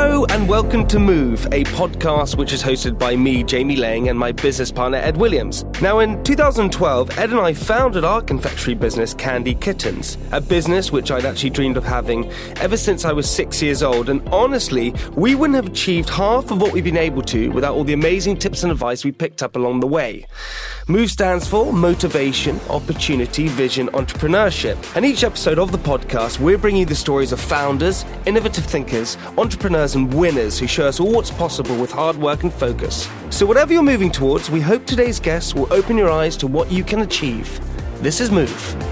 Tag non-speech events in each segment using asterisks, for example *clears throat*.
Hello and welcome to Move, a podcast which is hosted by me, Jamie Lang, and my business partner, Ed Williams. Now, in 2012, Ed and I founded our confectionery business, Candy Kittens, a business which I'd actually dreamed of having ever since I was six years old. And honestly, we wouldn't have achieved half of what we've been able to without all the amazing tips and advice we picked up along the way. Move stands for motivation, opportunity, vision, entrepreneurship. And each episode of the podcast, we're bringing you the stories of founders, innovative thinkers, entrepreneurs, and winners who show us all what's possible with hard work and focus. So, whatever you're moving towards, we hope today's guests will open your eyes to what you can achieve. This is Move.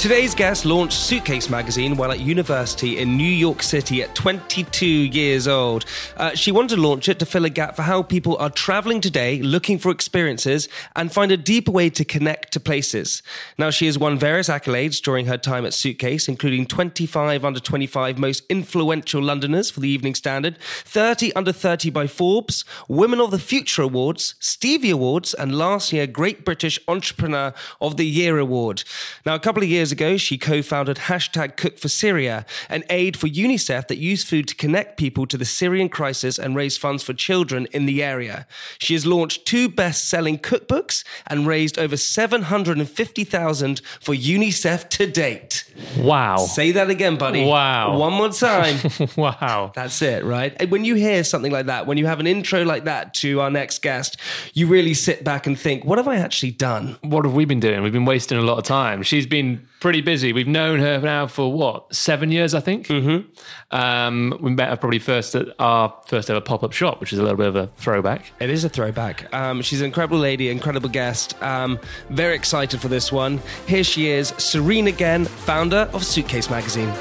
Today's guest launched Suitcase magazine while at university in New York City at 22 years old. Uh, she wanted to launch it to fill a gap for how people are traveling today, looking for experiences, and find a deeper way to connect to places. Now, she has won various accolades during her time at Suitcase, including 25 under 25 most influential Londoners for the Evening Standard, 30 under 30 by Forbes, Women of the Future Awards, Stevie Awards, and last year, Great British Entrepreneur of the Year Award. Now, a couple of years ago, she co founded hashtag Cook for Syria, an aid for UNICEF that used food to connect people to the Syrian crisis and raise funds for children in the area. She has launched two best selling cookbooks and raised over 750,000 for UNICEF to date. Wow. Say that again, buddy. Wow. One more time. *laughs* wow. That's it, right? And When you hear something like that, when you have an intro like that to our next guest, you really sit back and think, what have I actually done? What have we been doing? We've been wasting a lot of time. She's been pretty busy. We've known her now for what, seven years, I think? Mm-hmm. Um, we met her probably first at our first ever pop up shop, which is a little bit of a throwback. It is a throwback. Um, she's an incredible lady, incredible guest. Um, very excited for this one. Here she is, Serena Guen, founder of Suitcase Magazine.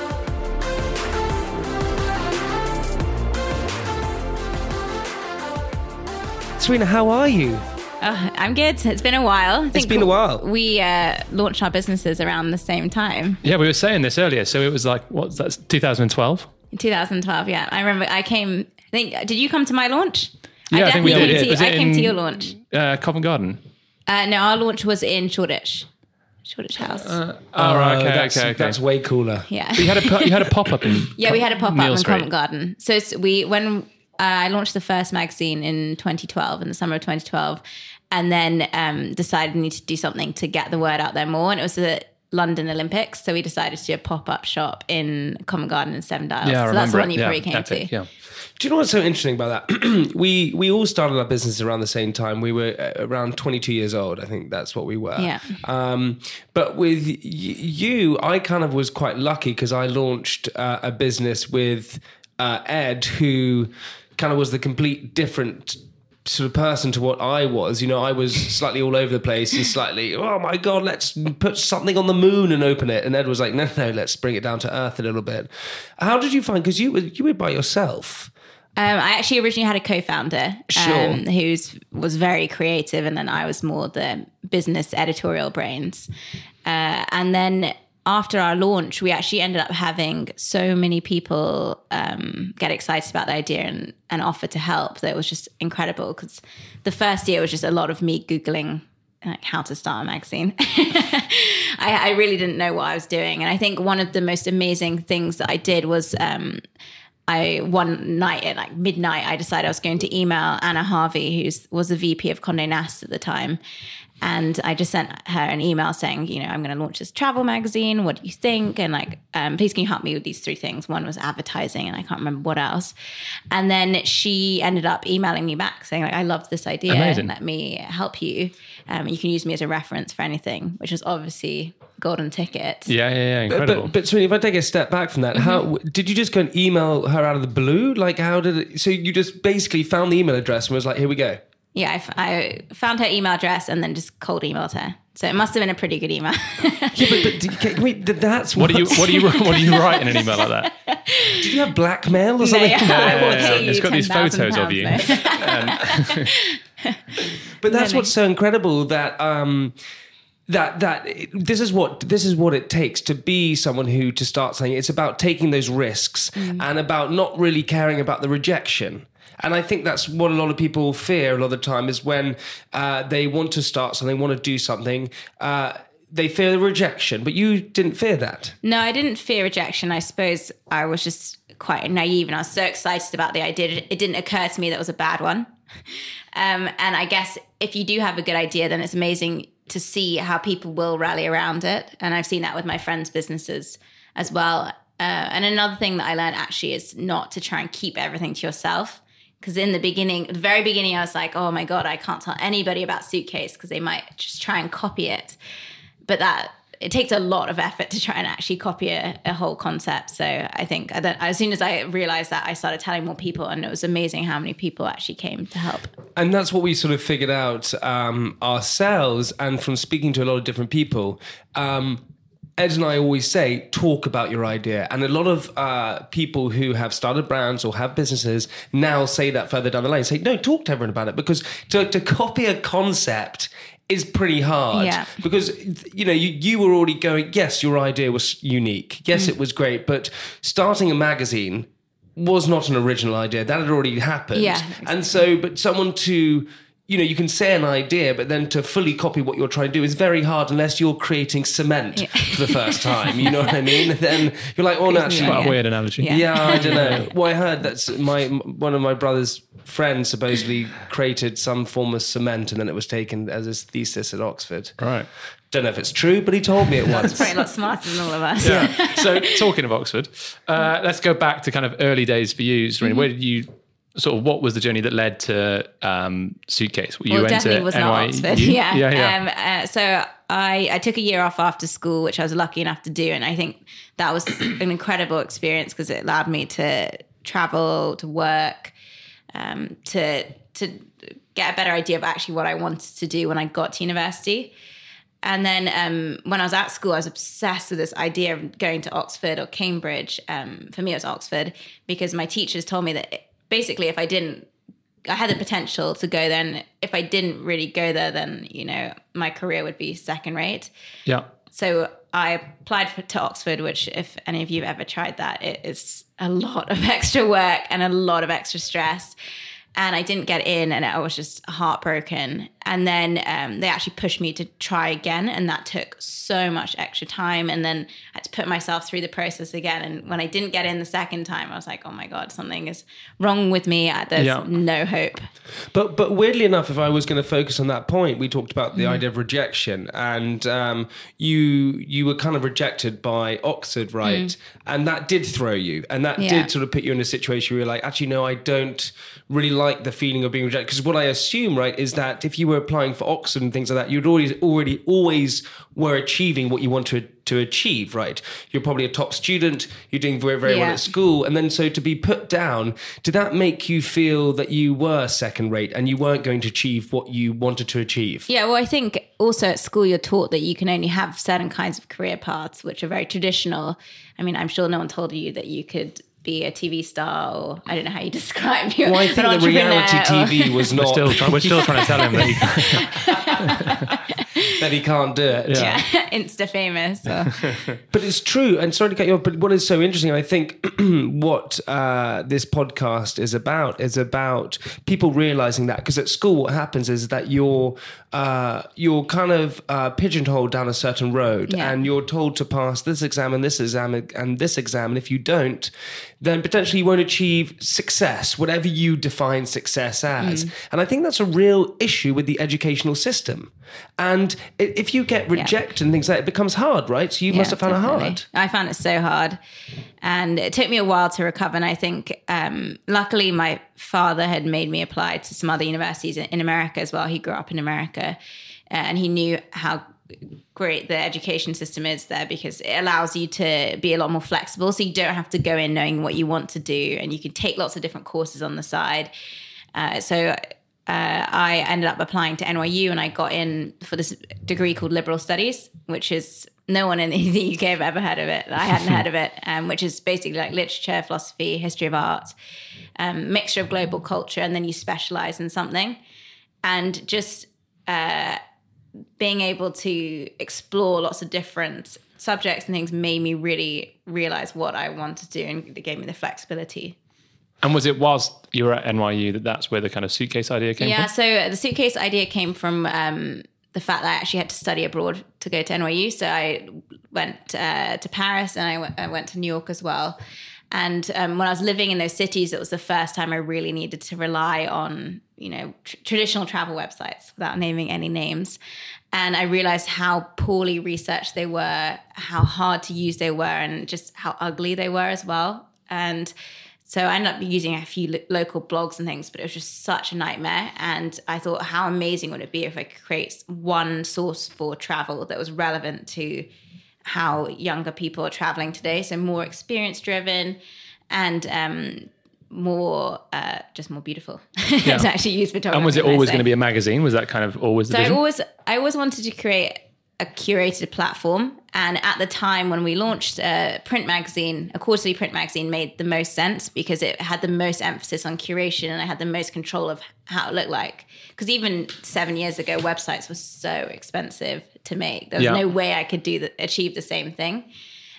Serena, how are you? Oh, I'm good. It's been a while. I think been a while. We uh, launched our businesses around the same time Yeah, we were saying this earlier. So it was like, what's that, 2012? 2012. Yeah, I remember. I came. I think. Did you come to my launch? Yeah, I think we definitely did. came to- Was I it came to your launch. Uh, Covent Garden. Uh, no, our launch was in Shoreditch, Shoreditch House. Oh, right, okay, that's, okay, okay. That's way cooler. yeah, you had a po- you had a pop up in *laughs* yeah. We had a pop up in Street. Covent Garden. So it's- we when uh, I launched the first magazine in 2012, in the summer of 2012, and then um, decided we need to do something to get the word out there more. And it was the London Olympics, so we decided to do a pop up shop in Covent Garden and Seven Dials. Yeah, I so that's one it. you yeah, probably came to. Yeah. Do you know what's so interesting about that? *clears throat* we we all started our business around the same time. We were uh, around 22 years old. I think that's what we were. Yeah. Um, but with y- you, I kind of was quite lucky because I launched uh, a business with uh, Ed, who kind of was the complete different sort of person to what I was. You know, I was slightly all over the place and slightly, oh my God, let's put something on the moon and open it. And Ed was like, no, no, let's bring it down to earth a little bit. How did you find, because you were, you were by yourself. Um, I actually originally had a co-founder Sure. um, who's was very creative, and then I was more the business editorial brains. Uh, and then after our launch, we actually ended up having so many people um, get excited about the idea and, and offer to help that it was just incredible. Because the first year was just a lot of me googling like how to start a magazine. *laughs* I, I really didn't know what I was doing, and I think one of the most amazing things that I did was. Um, I one night at like midnight, I decided I was going to email Anna Harvey, who was the VP of Condé Nast at the time, And I just sent her an email saying, you know, I'm going to launch this travel magazine. What do you think? And like, um, please can you help me with these three things? One was advertising, and I can't remember what else. And then she ended up emailing me back saying, like, I love this idea. Amazing. Let me help you. Um, you can use me as a reference for anything, which was obviously golden ticket. Yeah, yeah, yeah. Incredible. But, but Serena, if I take a step back from that, how Mm-hmm. did you just go and email her out of the blue? Like, how did it? So you just basically found the email address and was like, "Here we go." Yeah, I, f- I found her email address and then just cold emailed her. So it must have been a pretty good email. Yeah, but, but did, can we, that's what do you what do you what do you write in an email like that? *laughs* Did you have blackmail or No, something? yeah, I yeah, yeah. It's you got these 10,000 photos of you. pounds. *laughs* But that's No, no. what's so incredible that um that that this is what this is what it takes to be someone who to start saying it's about taking those risks Mm. and about not really caring about the rejection. And I think that's what a lot of people fear a lot of the time is when uh, they want to start something, want to do something, uh, they fear the rejection. But you didn't fear that. No, I didn't fear rejection. I suppose I was just quite naive and I was so excited about the idea. It didn't occur to me that it was a bad one. *laughs* Um, and I guess if you do have a good idea, then it's amazing to see how people will rally around it. And I've seen that with my friends' businesses as well. Uh, and another thing that I learned actually is not to try and keep everything to yourself. Because in the beginning, the very beginning, I was like, oh my God, I can't tell anybody about suitcase because they might just try and copy it. But that it takes a lot of effort to try and actually copy a, a whole concept. So I think I as soon as I realized that, I started telling more people, and it was amazing how many people actually came to help. And that's what we sort of figured out um, ourselves. And from speaking to a lot of different people, um, Ed and I always say, talk about your idea. And a lot of uh, people who have started brands or have businesses now say that further down the line. Say, no, talk to everyone about it because to, to copy a concept is pretty hard Yeah. because you know you, you were already going yes your idea was unique yes Mm. it was great but starting a magazine was not an original idea that had already happened Yeah, and so but someone to you know you can say an idea but then to fully copy what you're trying to do is very hard unless you're creating cement for the first time you know what i mean *laughs* then you're like oh no actually Quite a Yeah. weird analogy. Yeah. yeah, I don't know. *laughs* Well, I heard that my one of my brother's friends supposedly created some form of cement, and then it was taken as his thesis at Oxford. Right. Don't know if it's true, but he told me it was. Probably a lot smarter than all of us. Yeah. *laughs* so talking of Oxford, uh, let's go back to kind of early days for you, Serena. Where did you sort of what was the journey that led to um, suitcase? You well, went definitely to was not NYU? Oxford. *laughs* Yeah. yeah, yeah. Um, uh, so I, I took a year off after school, which I was lucky enough to do. And I think that was an incredible experience because it allowed me to travel, to work, um, to, to get a better idea of actually what I wanted to do when I got to university. And then um, when I was at school, I was obsessed with this idea of going to Oxford or Cambridge. Um, for me, it was Oxford because my teachers told me that basically, if I didn't, I had the potential to go then. If I didn't really go there, then, you know, my career would be second rate. yeah. So I applied for, to Oxford, which, if any of you have ever tried that, it is a lot of *laughs* extra work and a lot of extra stress. And I didn't get in, and I was just heartbroken. And then um, they actually pushed me to try again, and that took so much extra time. And then I had to put myself through the process again. And when I didn't get in the second time, I was like, "Oh my god, something is wrong with me. Uh, There's Yeah. no hope." But but weirdly enough, if I was going to focus on that point, we talked about Mm. the idea of rejection, and um, you you were kind of rejected by Oxford, right? And that did throw you, and that Mm. Yeah. did sort of put you in a situation where you're like, actually, no, I don't really like the feeling of being rejected. Because what I assume, right, is that if you were applying for Oxford and things like that, you'd already already always were achieving what you wanted to to achieve, right? You're probably a top student, you're doing very very well at school, and then so to be put down, did that make you feel that you were second rate and you weren't going to achieve what you wanted to achieve? Yeah, well, I think also at school you're taught that you can only have certain kinds of career paths, which are very traditional. I mean, I'm sure no one told you that you could be a TV star, or I don't know how you *laughs* describe you. Well, I think the reality TV *laughs* was not Still, try, we're still trying to tell him that he *laughs* that he can't do it. yeah, Insta famous. But it's true, and sorry to cut you off. But what is so interesting, I think, *clears throat* what uh, this podcast is about is about people realizing that because at school, what happens is that you're uh, you're kind of uh, pigeonholed down a certain road, Yeah. and you're told to pass this exam and this exam and this exam, and if you don't, then potentially you won't achieve success, whatever you define success as. And I think that's a real issue with the educational system And if you get rejected and things like that, it becomes hard, right? So you must have found definitely. it hard. I found it so hard. And it took me a while to recover. And I think, um, luckily, my father had made me apply to some other universities in, in America as well. He grew up in America uh, and he knew how great the education system is there because it allows you to be a lot more flexible. So you don't have to go in knowing what you want to do and you can take lots of different courses on the side. Uh, so uh, I ended up applying to NYU and I got in for this degree called liberal studies, which is no one in *laughs* the UK have ever heard of it. I hadn't heard of it, *laughs* um, which is basically like literature, philosophy, history of art, um, mixture of global culture, and then you specialize in something. And just uh, being able to explore lots of different subjects and things made me really realize what I wanted to do and it gave me the flexibility. And was it whilst you were at NYU that that's where the kind of suitcase idea came Yeah, from? so the suitcase idea came from um, the fact that I actually had to study abroad to go to NYU. So I went uh, to Paris and I went- I went to New York as well. And um, when I was living in those cities, it was the first time I really needed to rely on, you know, tr- traditional travel websites without naming any names. And I realized how poorly researched they were, how hard to use they were, and just how ugly they were as well. And so I ended up using a few lo- local blogs and things, but it was just such a nightmare. And I thought, how amazing would it be if I could create one source for travel that was relevant to how younger people are traveling today? So more experience driven and um, more, uh, just more beautiful *laughs* to actually use photography. And was it always going to be a magazine? Was that kind of always the So I always, I always wanted to create a curated platform. And at the time when we launched a print magazine, a quarterly print magazine made the most sense because it had the most emphasis on curation and I had the most control of how it looked like. Because even seven years ago, websites were so expensive to make. There was Yeah. no way I could do the, achieve the same thing.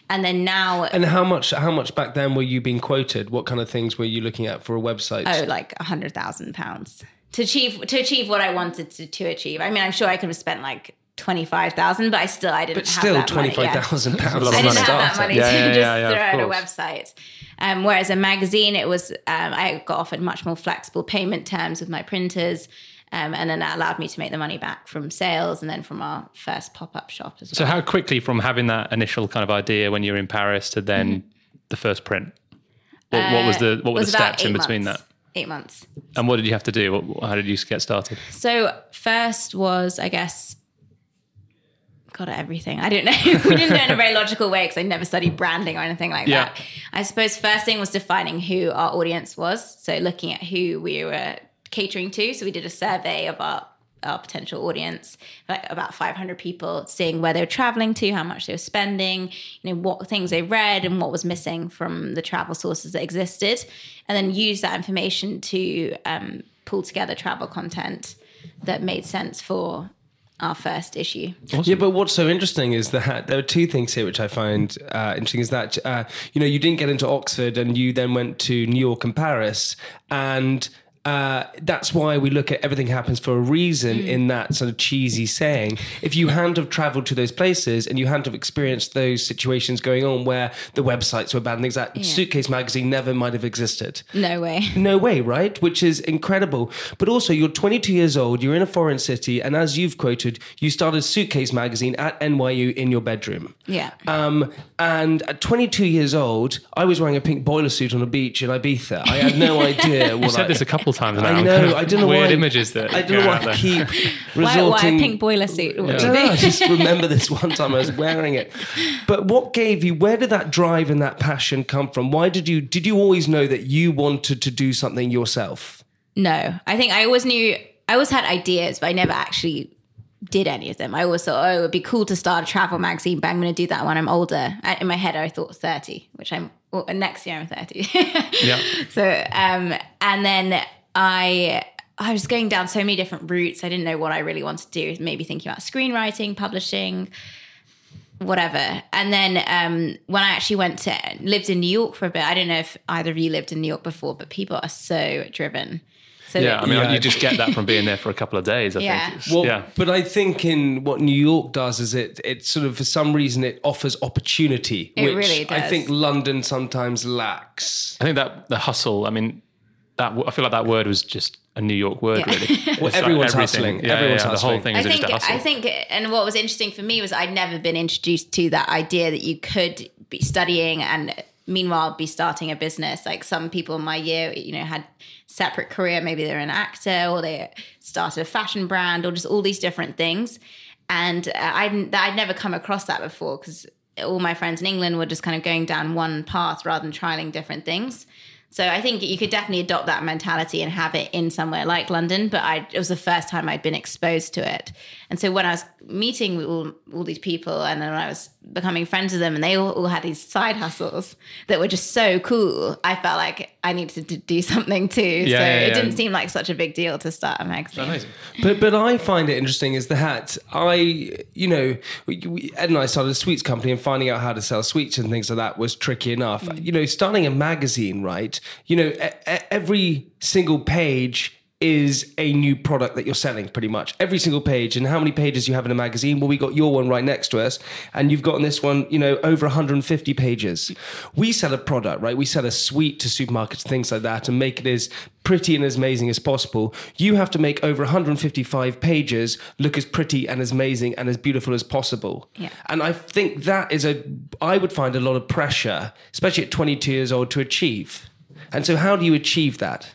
And then now, And how much? How much back then were you being quoted? What kind of things were you looking at for a website? oh, like a hundred thousand pounds to achieve to achieve what I wanted to, to achieve. I mean, I'm sure I could have spent like twenty five thousand, but I still I didn't. but have still, that money. twenty Yeah. pounds. I didn't money. have that money Yeah, to yeah, just yeah, yeah, throw out a website. Um, whereas a magazine, it was um, I got offered much more flexible payment terms with my printers, um, and then that allowed me to make the money back from sales and then from our first pop up shop as well. So how quickly from having that initial kind of idea when you were in Paris to then Mm-hmm. the first print? What, what was the what were It the steps in between months. that? Eight months. And what did you have to do? What, how did you get started? So first was, I guess, God, everything. I don't know. *laughs* we didn't do it in a very logical way because I never studied branding or anything like Yeah. that. I suppose first thing was defining who our audience was. So looking at who we were catering to. So we did a survey of our our potential audience, like about 500 people, seeing where they were traveling to, how much they were spending, you know, what things they read and what was missing from the travel sources that existed, and then use that information to um, pull together travel content that made sense for our first issue. Yeah, but what's so interesting is that there are two things here which I find uh, interesting. Is that uh, you know you didn't get into Oxford and you then went to New York and Paris, and uh, that's why we look at everything happens for a reason in that sort of cheesy saying. If you hadn't have travelled to those places and you hadn't have experienced those situations going on where the websites were bad and things like that, Suitcase Magazine never might have existed. No way. *laughs* No way, right? Which is incredible. But also, you're 22 years old, you're in a foreign city, and as you've quoted, you started Suitcase Magazine at NYU in your bedroom. Yeah. Um, and at 22 years old, I was wearing a pink boiler suit on a beach in Ibiza. I had no *laughs* idea what You said I, this a couple times now. I know. I don't know Weird why. images that I don't go know why I keep resorting. why a pink boiler suit? What I do you don't know. *laughs* I just remember this one time I was wearing it. But what gave you? Where did that drive and that passion come from? Why did you? Did you always know that you wanted to do something yourself? No, I think I always knew. I always had ideas, but I never actually did any of them. I always thought, oh, it would be cool to start a travel magazine, but I'm going to do that when I'm older. In my head, I thought 30, which I'm well, next year. I'm 30. *laughs* Yeah. So, um, and then I I was going down so many different routes. I didn't know what I really wanted to do. Maybe thinking about screenwriting, publishing, whatever. And then um, when I actually went to lived in New York for a bit, I don't know if either of you lived in New York before, but people are so driven. So Yeah, I mean, Yeah. you just get that from being there for a couple of days. I Yeah. think. Well, yeah, but I think in what New York does is it it sort of for some reason it offers opportunity, It which really I think London sometimes lacks. I think that the hustle. I mean, that I feel like that word was just a New York word, Yeah. really. Well, *laughs* It's everyone's everything. hustling. Yeah, Everyone's yeah, The hustling. whole thing I is think just a hustle. I think and what was interesting for me was I'd never been introduced to that idea that you could be studying and meanwhile be starting a business. Like some people in my year, you know, had separate career. Maybe they're an actor or they started a fashion brand or just all these different things. And uh, I'd, I'd never come across that before because all my friends in England were just kind of going down one path rather than trialing different things. So I think you could definitely adopt that mentality and have it in somewhere like London. But I, it was the first time I'd been exposed to it. And so when I was meeting all, all these people and then I was becoming friends with them and they all, all had these side hustles that were just so cool, I felt like I needed to do something too. so yeah, it yeah. didn't seem like such a big deal to start a magazine. Amazing. But but I find it interesting is the hat. I you know we, Ed and I started a sweets company and finding out how to sell sweets and things like that was tricky enough. Mm. You know, starting a magazine, right? You know, e- e- every single page is a new product that you're selling pretty much. Every single page and how many pages you have in a magazine? Well we got your one right next to us and you've gotten this one you know over 150 pages. We sell a product right? We sell a sweet to supermarkets things like that and make it as pretty and as amazing as possible. You have to make over 155 pages look as pretty and as amazing and as beautiful as possible. Yeah. and i think that is a i would find a lot of pressure especially at 22 years old to achieve. And so how do you achieve that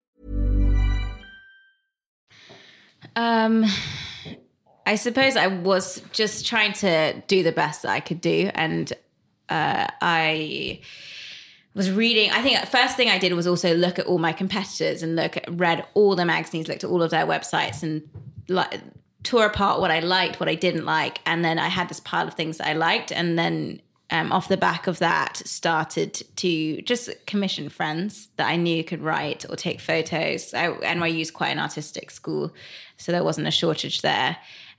Um, I suppose I was just trying to do the best that I could do, and uh, I was reading. I think the first thing I did was also look at all my competitors and look at read all the magazines, looked at all of their websites, and like tore apart what I liked, what I didn't like, and then I had this pile of things that I liked, and then um, off the back of that, started to just commission friends that I knew could write or take photos. I, NYU is quite an artistic school, so there wasn't a shortage there.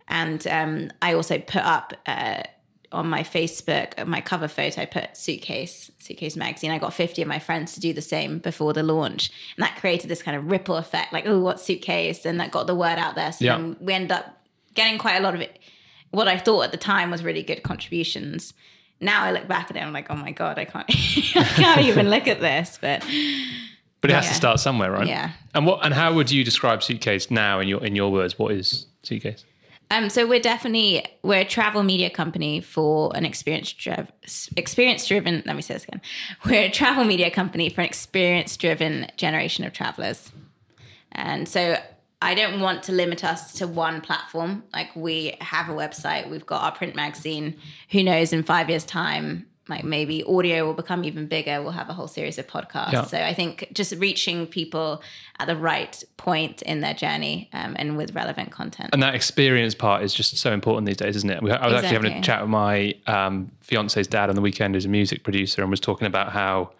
And um, I also put up uh, on my Facebook, uh, my cover photo, I put suitcase, suitcase magazine. I got 50 of my friends to do the same before the launch. And that created this kind of ripple effect like, oh, what suitcase? And that got the word out there. So Yeah. we ended up getting quite a lot of it. What I thought at the time was really good contributions. Now I look back at it, I'm like, oh my God, I can't, *laughs* I can't even look at this. But But it has Yeah. to start somewhere, right? Yeah. And what and how would you describe suitcase now in your in your words? What is suitcase? Um, so we're definitely we're a travel media company for an experience driven experience driven. Let me say this again. *laughs* We're a travel media company for an experience driven generation of travelers, and so I don't want to limit us to one platform. Like we have a website, we've got our print magazine. Who knows? In five years' time, like maybe audio will become even bigger. We'll have a whole series of podcasts. Yeah. So I think just reaching people at the right point in their journey um, and with relevant content. And that experience part is just so important these days, isn't it? I was actually having a chat with my um, fiance's dad on the weekend, who's a music producer, and was talking about how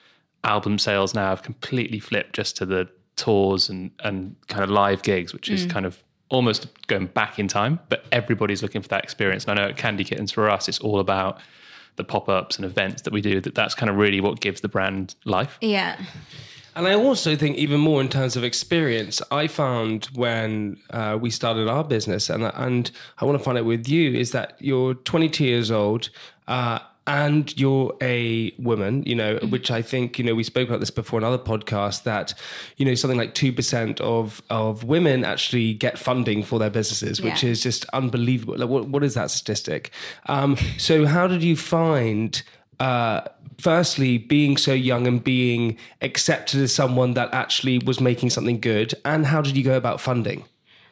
album sales now have completely flipped just to the tours and and kind of live gigs, which Mm. is kind of almost going back in time. But everybody's looking for that experience. And I know at Candy Kittens for us, it's all about the pop ups and events that we do. That that's kind of really what gives the brand life. Yeah. And I also think even more in terms of experience, I found when uh, we started our business, and and I want to find out with you is that you're 22 years old. Uh, and you're a woman, you know, which I think, you know, we spoke about this before in other podcasts that, you know, something like 2% of, of women actually get funding for their businesses, which Yeah. is just unbelievable. Like, what, what is that statistic? Um, so how did you find, uh, firstly, being so young and being accepted as someone that actually was making something good? And how did you go about funding?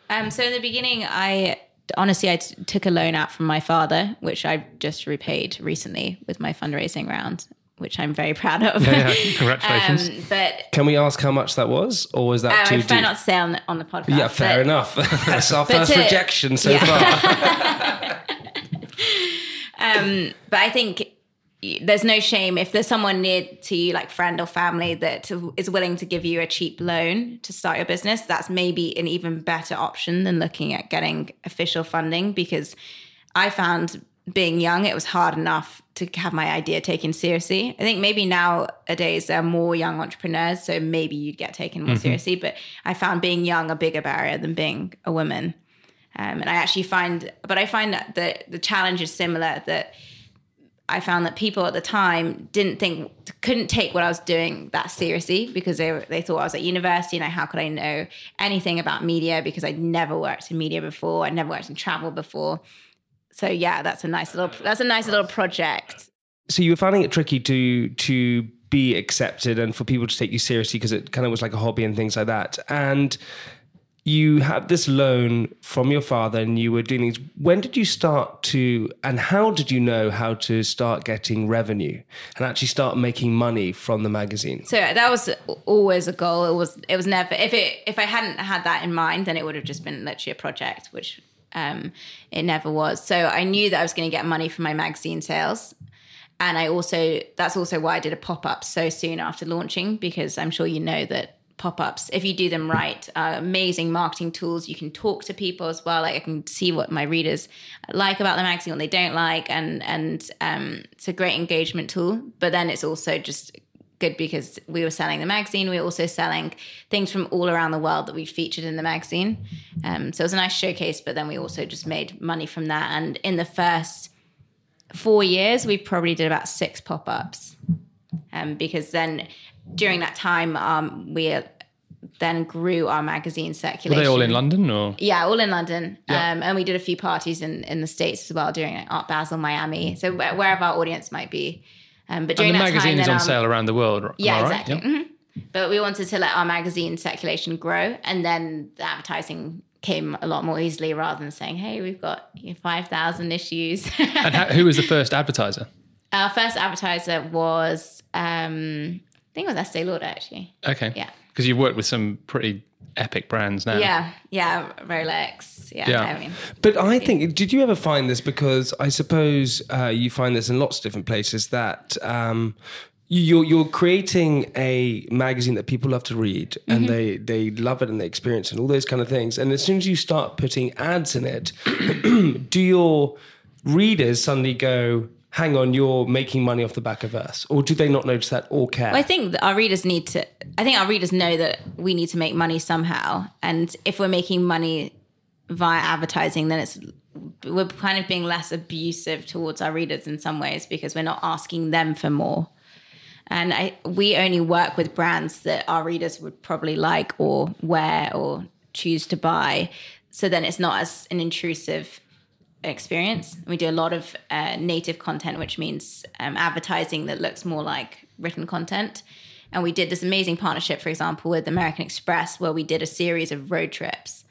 Um, so in the beginning, I honestly I t- took a loan out from my father, which I just repaid recently with my fundraising round, which I'm very *laughs* proud of. Yeah, congratulations. um, but Can we ask how much that was? Or was that uh, too I prefer deep? not to say on the, on the podcast. yeah, fair but- enough. *laughs* That's our first to- rejection so yeah. far. *laughs* Um, but I think there's no shame if there's someone near to you, like friend or family, that is willing to give you a cheap loan to start your business. That's maybe an even better option than looking at getting official funding because I found being young, it was hard enough to have my idea taken seriously. I think maybe nowadays there are more young entrepreneurs, so maybe you'd get taken more seriously. But I found being young a bigger barrier than being a woman. Um, and I actually find, but I find that the, the challenge is similar that I found that people at the time didn't think, couldn't take what I was doing that seriously because they they thought I was at university and I, how could I know anything about media because I'd never worked in media before. I'd never worked in travel before. So yeah, that's a nice little, that's a nice little project. so you were finding it tricky to to be accepted and for people to take you seriously because it kind of was like a hobby and things like that. And you had this loan from your father and you were doing these. When did you start to, and how did you know how to start getting revenue and actually start making money from the magazine? So that was always a goal. It was it was never if it if I hadn't had that in mind, then it would have just been literally a project, which um, it never was. So I knew that I was going to get money from my magazine sales. And I also that's also why I did a pop-up so soon after launching, because I'm sure you know that pop-ups, if you do them right, are amazing marketing tools. You can talk to people as well. Like I can see what my readers like about the magazine, what they don't like, and and um, it's a great engagement tool. But then it's also just good because we were selling the magazine. We were also selling things from all around the world that we featured in the magazine. Um, so it was a nice showcase. But then we also just made money from that. And in the first four years, we probably did about six pop-ups. Um, because then during that time, um, we then grew our magazine circulation. Were they all in London or? Yeah, all in London. Yeah. Um, and we did a few parties in, in the States as well during Art Basel, Miami. So where- wherever our audience might be. Um, but And during the that magazine time, is then on our- sale around the world. Yeah, right? exactly. Mhm. But we wanted to let our magazine circulation grow, and then the advertising came a lot more easily rather than saying, "Hey, we've got you know, five thousand issues." And how, who was the first advertiser? *laughs* our first advertiser was, um, think it was Estee Lauder actually. Okay. Yeah. Because you've worked with some pretty epic brands now. Yeah, yeah, Rolex. Yeah, Yeah. I mean, But I think, did you ever find this? Because I suppose uh, you find this in lots of different places that um, you're you're creating a magazine that people love to read and they they love it and they experience it and all those kind of things. And as soon as you start putting ads in it, *clears throat* do your readers suddenly go? Hang on, you're making money off the back of us, or do they not notice that or care? Well, I think our readers need to. I think our readers know that we need to make money somehow, and if we're making money via advertising, then it's we're kind of being less abusive towards our readers in some ways because we're not asking them for more. And I, we only work with brands that our readers would probably like or wear or choose to buy. So then it's not as an intrusive experience. We do a lot of uh, native content, which means um, advertising that looks more like written content. And we did this amazing partnership, for example, with American Express, where we did a series of road trips.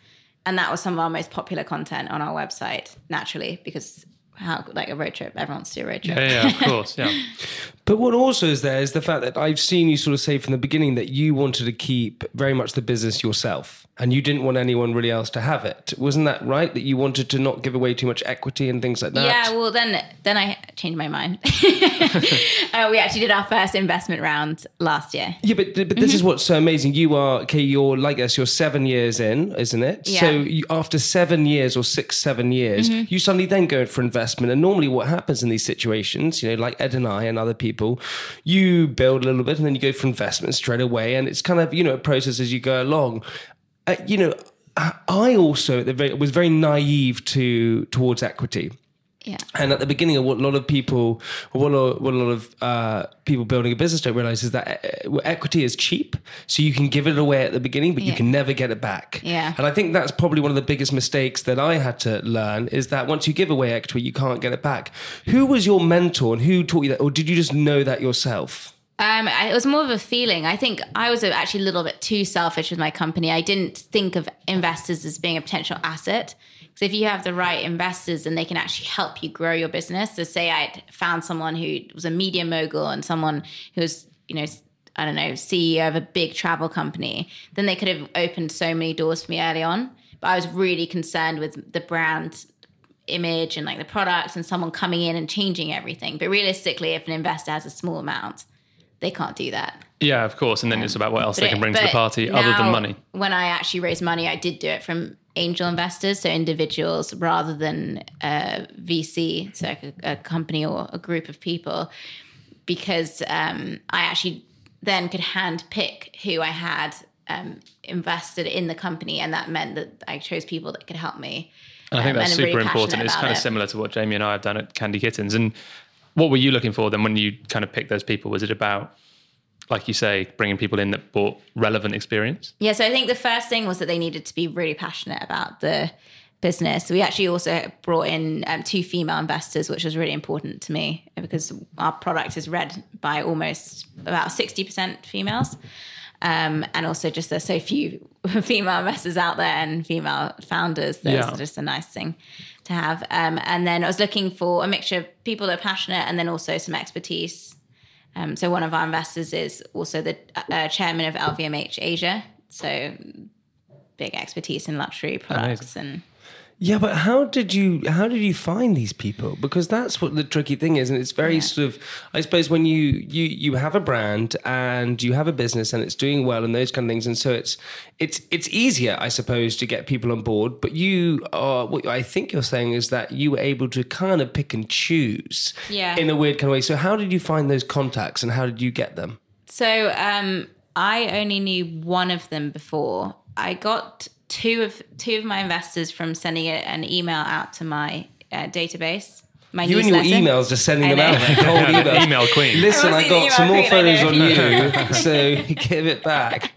And that was some of our most popular content on our website, naturally, because how like a road trip, everyone wants to do a road trip. Yeah, yeah, of course. Yeah. *laughs* But what also is there is the fact that I've seen you sort of say from the beginning that you wanted to keep very much the business yourself and you didn't want anyone really else to have it. Wasn't that right? That you wanted to not give away too much equity and things like that? Yeah, well then then I changed my mind. *laughs* uh, we actually did our first investment round last year. Yeah, but but this Mm-hmm. is what's so amazing. You are okay. You're like us. You're seven years in, isn't it? Yeah. So you, after seven years or six, seven years, Mm-hmm. you suddenly then go for investment investment. And normally, what happens in these situations, you know, like Ed and I and other people, you build a little bit and then you go for investment straight away. And it's kind of, you know, a process as you go along. Uh, you know, I also very, was very naive to towards equity. Yeah. And at the beginning of what a lot of people, what a, what a lot of uh, people building a business don't realize is that uh, equity is cheap. So you can give it away at the beginning, but Yeah. you can never get it back. Yeah. And I think that's probably one of the biggest mistakes that I had to learn is that once you give away equity, you can't get it back. Who was your mentor and who taught you that? Or did you just know that yourself? Um, it was more of a feeling. I think I was actually a little bit too selfish with my company. I didn't think of investors as being a potential asset. Because if you have the right investors and they can actually help you grow your business. So say I'd found someone who was a media mogul and someone who was, you know, I don't know, CEO of a big travel company, then they could have opened so many doors for me early on. But I was really concerned with the brand image and like the products and someone coming in and changing everything. But realistically, if an investor has a small amount, they can't do that. Yeah, of course. And then it's about what else they can bring to the party other than money. When I actually raised money, I did do it from angel investors, so individuals rather than a VC, so like a, a company or a group of people, because um, I actually then could hand pick who I had um, invested in the company, and that meant that I chose people that could help me. And I think um, that's super really important. It's kind of it. similar to what Jamie and I have done at Candy Kittens. And what were you looking for then when you kind of picked those people? Was it about, like you say, bringing people in that brought relevant experience? Yeah, so I think the first thing was that they needed to be really passionate about the business. We actually also brought in um, two female investors, which was really important to me because our product is read by almost about 60% females. Um, and also just there's so few *laughs* female investors out there and female founders. That's Yeah. just a nice thing to have. Um, and then I was looking for a mixture of people that are passionate and then also some expertise. Um, so one of our investors is also the uh, chairman of LVMH Asia. So big expertise in luxury products and Yeah, but how did you how did you find these people? Because that's what the tricky thing is, and it's very sort of I suppose when you you you have a brand and you have a business and it's doing well and those kind of things, and so it's it's it's easier, I suppose, to get people on board. But you are what I think you're saying is that you were able to kind of pick and choose, Yeah. in a weird kind of way. So how did you find those contacts and how did you get them? So um, I only knew one of them before. I got two of two of my investors from sending a, an email out to my uh, database. My You and your newsletter. emails just sending them out, like cold emails. Email queen. Listen, I I got some more photos on you, *laughs* so *laughs* give it back.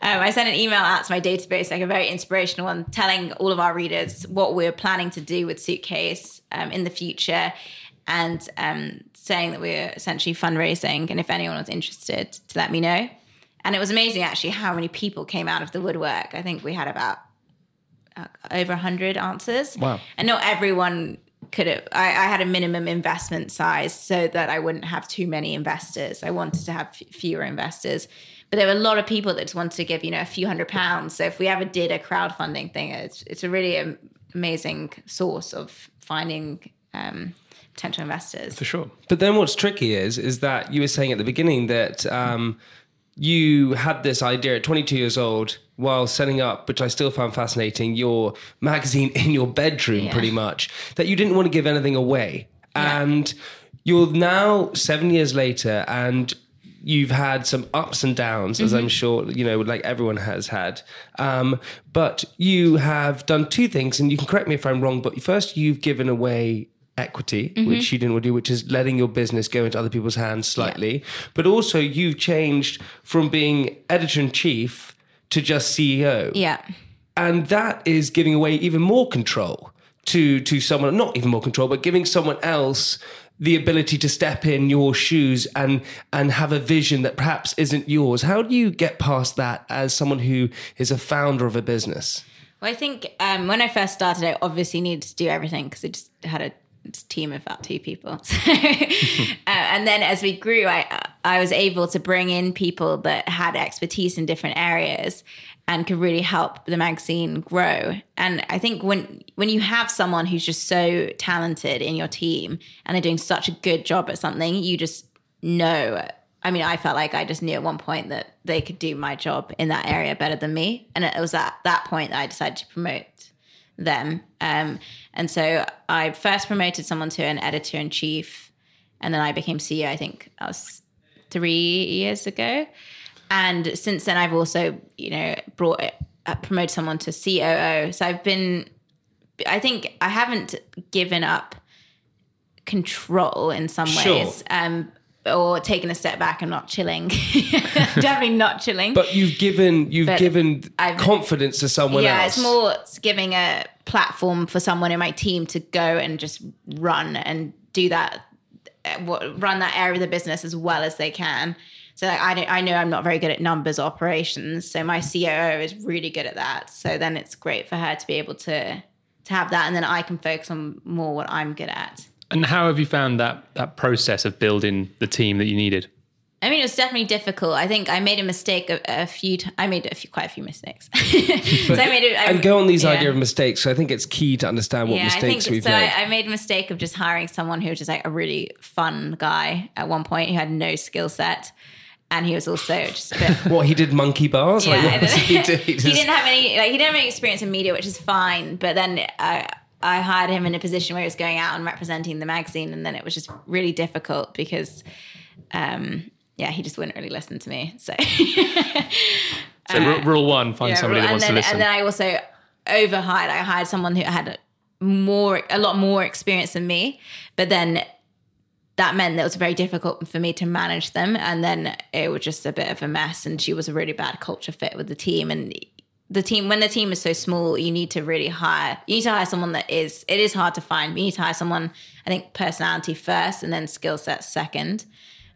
Um, I sent an email out to my database, like a very inspirational one, telling all of our readers what we're planning to do with Suitcase um, in the future, and um, saying that we're essentially fundraising, and if anyone was interested, to let me know. And it was amazing, actually, how many people came out of the woodwork. I think we had about uh, over 100 answers. Wow. And not everyone could have, I, I had a minimum investment size so that I wouldn't have too many investors. I wanted to have f- fewer investors. But there were a lot of people that just wanted to give, you know, a few hundred pounds. So if we ever did a crowdfunding thing, it's, it's a really am- amazing source of finding um, potential investors. For sure. But then what's tricky is is that you were saying at the beginning that um, you had this idea at 22 years old while setting up, which I still found fascinating, your magazine in your bedroom, Yeah. pretty much, that you didn't want to give anything away. Yeah. And you're now seven years later, and you've had some ups and downs, as Mm-hmm. I'm sure you know, like everyone has had. Um, but you have done two things, and you can correct me if I'm wrong. But first, you've given away equity, Mm-hmm. which you didn't want to do, which is letting your business go into other people's hands slightly. But also, you've changed from being editor in chief to just CEO Yeah. and that is giving away even more control to to someone not even more control but giving someone else the ability to step in your shoes and and have a vision that perhaps isn't yours how do you get past that as someone who is a founder of a business Well, I think um, when I first started, I obviously needed to do everything because I just had a team of about two people. *laughs* So, uh, and then as we grew, I I was able to bring in people that had expertise in different areas and could really help the magazine grow. And I think when when you have someone who's just so talented in your team and they're doing such a good job at something, you just know. I mean, I felt like I just knew at one point that they could do my job in that area better than me. And it was at that point that I decided to promote them. Um, and so I first promoted someone to an editor in chief, and then I became CEO. I think that was three years ago. And since then, I've also, you know, brought it, uh, promoted someone to COO. So I've been, I think I haven't given up control in some Sure. ways. Um, or taking a step back and not chilling. *laughs* Definitely not chilling. But you've given you've But given I've- confidence to someone yeah, else. it's more giving a platform for someone in my team to go and just run and do that, uh, what- run that area of the business as well as they can. So like, I don't, I know I'm not very good at numbers operations, so my COO is really good at that. So then it's great for her to be able to to have that, and then I can focus on more what I'm good at. And how have you found that that process of building the team that you needed? I mean, it was definitely difficult. I think I made a mistake a, a few. T- I I made a few, quite a few mistakes. *laughs* so I made it. I, and go on these yeah. idea of mistakes. So I think it's key to understand what yeah, I mistakes think we've so. made. I, I made a mistake of just hiring someone who was just like a really fun guy at one point who had no skill set, and he was also just a bit. *laughs* what he did monkey bars? Yeah, like what and was he do? *laughs* he didn't have any. Like he didn't have any experience in media, which is fine. But then I, I hired him in a position where he was going out and representing the magazine, and then it was just really difficult because, um, yeah, he just wouldn't really listen to me. So. So r- rule one: find Yeah, somebody that wants then, to listen. And then I also overhired. I hired someone who had more, a lot more experience than me. But then that meant that it was very difficult for me to manage them. And then it was just a bit of a mess. And she was a really bad culture fit with the team. And the team, when the team is so small, you need to really hire. You need to hire someone that is. It is hard to find. But you need to hire someone. I think personality first, and then skill set second.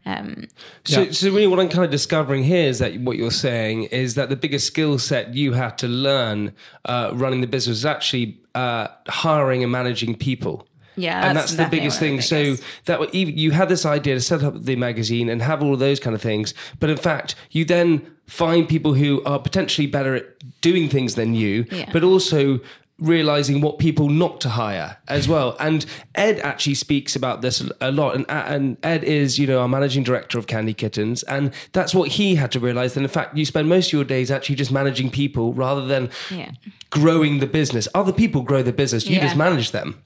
Um, So, so really, what I'm kind of discovering here is that what you're saying is that the biggest skill set you have to learn uh, running the business is actually uh, hiring and managing people. Yeah, and that's that's the biggest thing. So that even- you had this idea to set up the magazine and have all of those kind of things, but in fact, you then find people who are potentially better at doing things than you, Yeah. but also realizing what people not to hire as well. And Ed actually speaks about this a lot. And, and Ed is, you know, our managing director of Candy Kittens. And that's what he had to realize. That in fact, you spend most of your days actually just managing people rather than Yeah. growing the business. Other people grow the business. You Yeah. just manage them.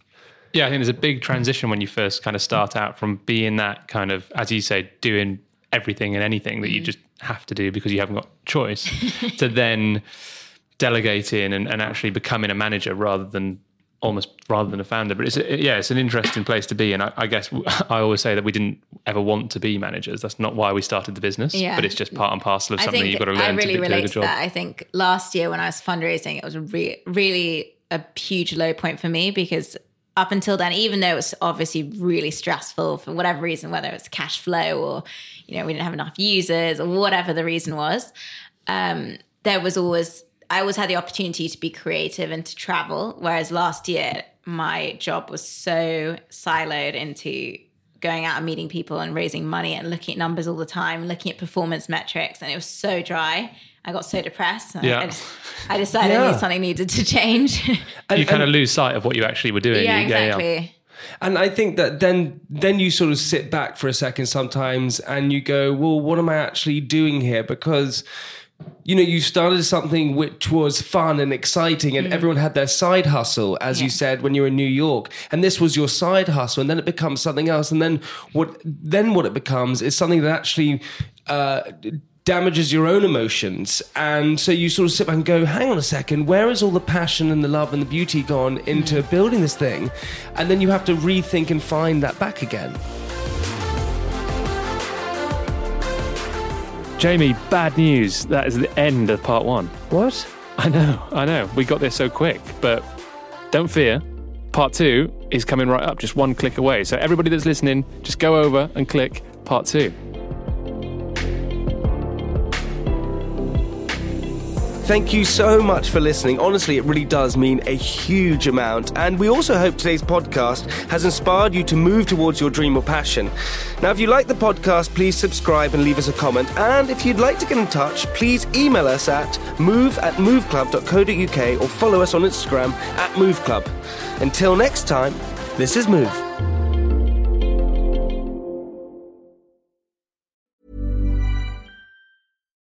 Yeah, I think there's a big transition when you first kind of start out from being that kind of, as you say, doing everything and anything that you mm. just have to do because you haven't got choice, to *laughs* then delegating and, and actually becoming a manager rather than almost rather than a founder. But it's a, yeah, it's an interesting place to be. And I, I guess *laughs* I always say that we didn't ever want to be managers. That's not why we started the business. Yeah. But it's just part and parcel of I something you've got to learn I really to be- do a relate to job. that. I think last year when I was fundraising, it was re- really a huge low point for me because up until then, even though it was obviously really stressful for whatever reason, whether it's cash flow or you know we didn't have enough users or whatever the reason was, um, there was always I always had the opportunity to be creative and to travel. Whereas last year, my job was so siloed into going out and meeting people and raising money and looking at numbers all the time, looking at performance metrics, and it was so dry. I got so depressed. I- Yeah. I, just, I decided Yeah. something needed to change. *laughs* And- you kind of lose sight of what you actually were doing. yeah, You- exactly. And I think that then then you sort of sit back for a second sometimes and you go, well, what am I actually doing here? Because you know, you started something which was fun and exciting, and everyone had their side hustle, as you Mm. Said when you were in New York, and this was your side hustle, and then it becomes something else, and then what? Then what it becomes is something that actually. Uh, damages your own emotions and so you sort of sit back and go hang on a second where is all the passion and the love and the beauty gone into mm. building this thing and then you have to rethink and find that back again Jamie, bad news. That is the end of part one. what I know, I know. We got there so quick, but don't fear. Part two is coming right up, just one click away. So, everybody that's listening, just go over and click part two. Thank you so much for listening. Honestly, it really does mean a huge amount. And we also hope today's podcast has inspired you to move towards your dream or passion. Now, if you like the podcast, please subscribe and leave us a comment. And if you'd like to get in touch, please email us at move at moveclub.co.uk or follow us on Instagram at moveclub. Until next time, this is Move.